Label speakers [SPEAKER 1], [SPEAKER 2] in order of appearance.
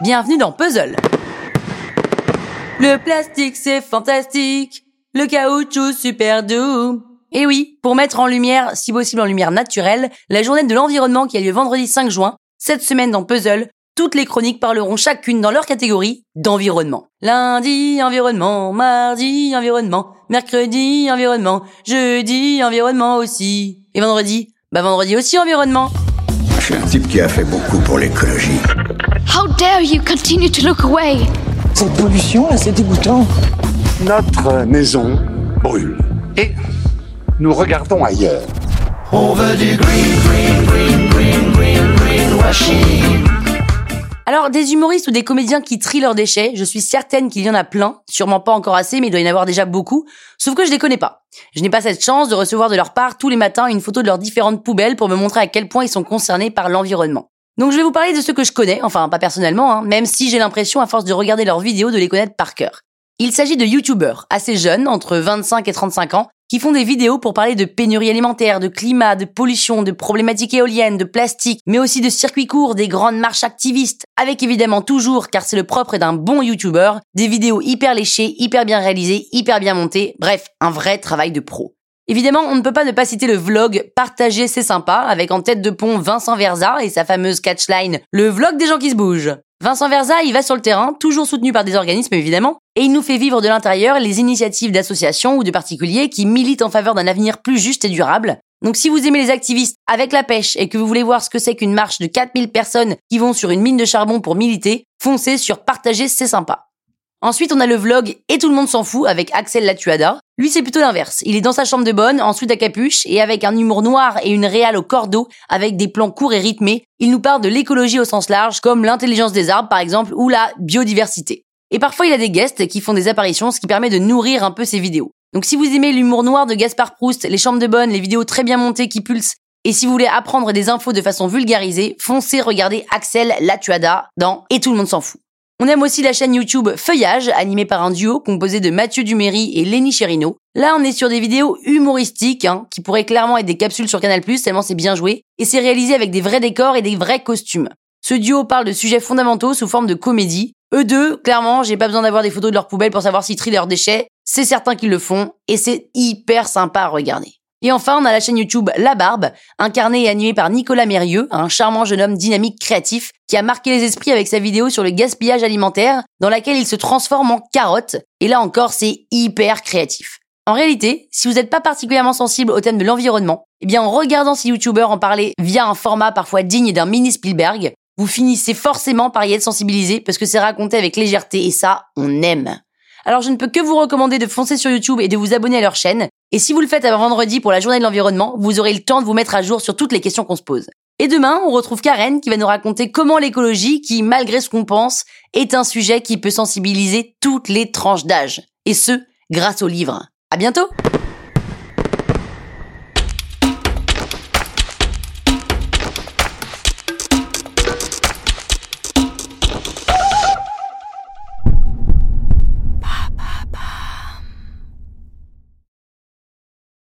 [SPEAKER 1] bienvenue dans Puzzle. Le plastique c'est fantastique, le caoutchouc super doux. Et oui, pour mettre en lumière, si possible en lumière naturelle, la journée de l'environnement qui a lieu vendredi 5 juin, cette semaine dans Puzzle, toutes les chroniques parleront chacune dans leur catégorie d'environnement. Lundi, environnement, mardi, environnement, mercredi, environnement, jeudi, environnement aussi. Et vendredi, bah vendredi aussi environnement.
[SPEAKER 2] Je suis un type qui a fait beaucoup pour l'écologie.
[SPEAKER 3] How dare you continue to look away?
[SPEAKER 4] Cette pollution, là, c'est dégoûtant.
[SPEAKER 2] Notre maison brûle. Et nous regardons ailleurs.
[SPEAKER 5] On veut du green, green, green, green, green, greenwashing.
[SPEAKER 1] Alors, des humoristes ou des comédiens qui trient leurs déchets, je suis certaine qu'il y en a plein, sûrement pas encore assez, mais il doit y en avoir déjà beaucoup, sauf que je les connais pas. Je n'ai pas cette chance de recevoir de leur part tous les matins une photo de leurs différentes poubelles pour me montrer à quel point ils sont concernés par l'environnement. Donc je vais vous parler de ceux que je connais, enfin pas personnellement, hein, même si j'ai l'impression à force de regarder leurs vidéos de les connaître par cœur. Il s'agit de youtubeurs assez jeunes, entre 25 et 35 ans, qui font des vidéos pour parler de pénurie alimentaire, de climat, de pollution, de problématiques éoliennes, de plastique, mais aussi de circuits courts, des grandes marches activistes, avec évidemment toujours, car c'est le propre d'un bon youtubeur, des vidéos hyper léchées, hyper bien réalisées, hyper bien montées, bref, un vrai travail de pro. Évidemment, on ne peut pas ne pas citer le vlog Partager c'est sympa, avec en tête de pont Vincent Verza et sa fameuse catchline Le vlog des gens qui se bougent. Vincent Verza, il va sur le terrain, toujours soutenu par des organismes évidemment, et il nous fait vivre de l'intérieur les initiatives d'associations ou de particuliers qui militent en faveur d'un avenir plus juste et durable. Donc si vous aimez les activistes avec la pêche et que vous voulez voir ce que c'est qu'une marche de 4000 personnes qui vont sur une mine de charbon pour militer, foncez sur Partager c'est sympa. Ensuite, on a le vlog Et tout le monde s'en fout avec Axel Latuada. Lui, c'est plutôt l'inverse. Il est dans sa chambre de bonne, ensuite à capuche, et avec un humour noir et une réale au cordeau, avec des plans courts et rythmés, il nous parle de l'écologie au sens large, comme l'intelligence des arbres par exemple, ou la biodiversité. Et parfois, il a des guests qui font des apparitions, ce qui permet de nourrir un peu ses vidéos. Donc si vous aimez l'humour noir de Gaspard Proust, les chambres de bonne, les vidéos très bien montées qui pulsent, et si vous voulez apprendre des infos de façon vulgarisée, foncez regarder Axel Latuada dans Et tout le monde s'en fout. On aime aussi la chaîne YouTube Feuillage, animée par un duo composé de Mathieu Duméry et Lenny Cherino. Là, on est sur des vidéos humoristiques, hein, qui pourraient clairement être des capsules sur Canal+, tellement c'est bien joué, et c'est réalisé avec des vrais décors et des vrais costumes. Ce duo parle de sujets fondamentaux sous forme de comédie. Eux deux, clairement, j'ai pas besoin d'avoir des photos de leurs poubelles pour savoir s'ils trient leurs déchets. C'est certain qu'ils le font, et c'est hyper sympa à regarder. Et enfin, on a la chaîne YouTube La Barbe, incarnée et animée par Nicolas Mérieux, un charmant jeune homme dynamique créatif qui a marqué les esprits avec sa vidéo sur le gaspillage alimentaire, dans laquelle il se transforme en carotte. Et là encore, c'est hyper créatif. En réalité, si vous n'êtes pas particulièrement sensible au thème de l'environnement, eh bien en regardant ces youtubeurs en parler via un format parfois digne d'un mini Spielberg, vous finissez forcément par y être sensibilisé parce que c'est raconté avec légèreté et ça, on aime. Alors je ne peux que vous recommander de foncer sur YouTube et de vous abonner à leur chaîne. Et si vous le faites avant vendredi pour la journée de l'environnement, vous aurez le temps de vous mettre à jour sur toutes les questions qu'on se pose. Et demain, on retrouve Karen qui va nous raconter comment l'écologie, qui malgré ce qu'on pense, est un sujet qui peut sensibiliser toutes les tranches d'âge. Et ce, grâce au livre. À bientôt!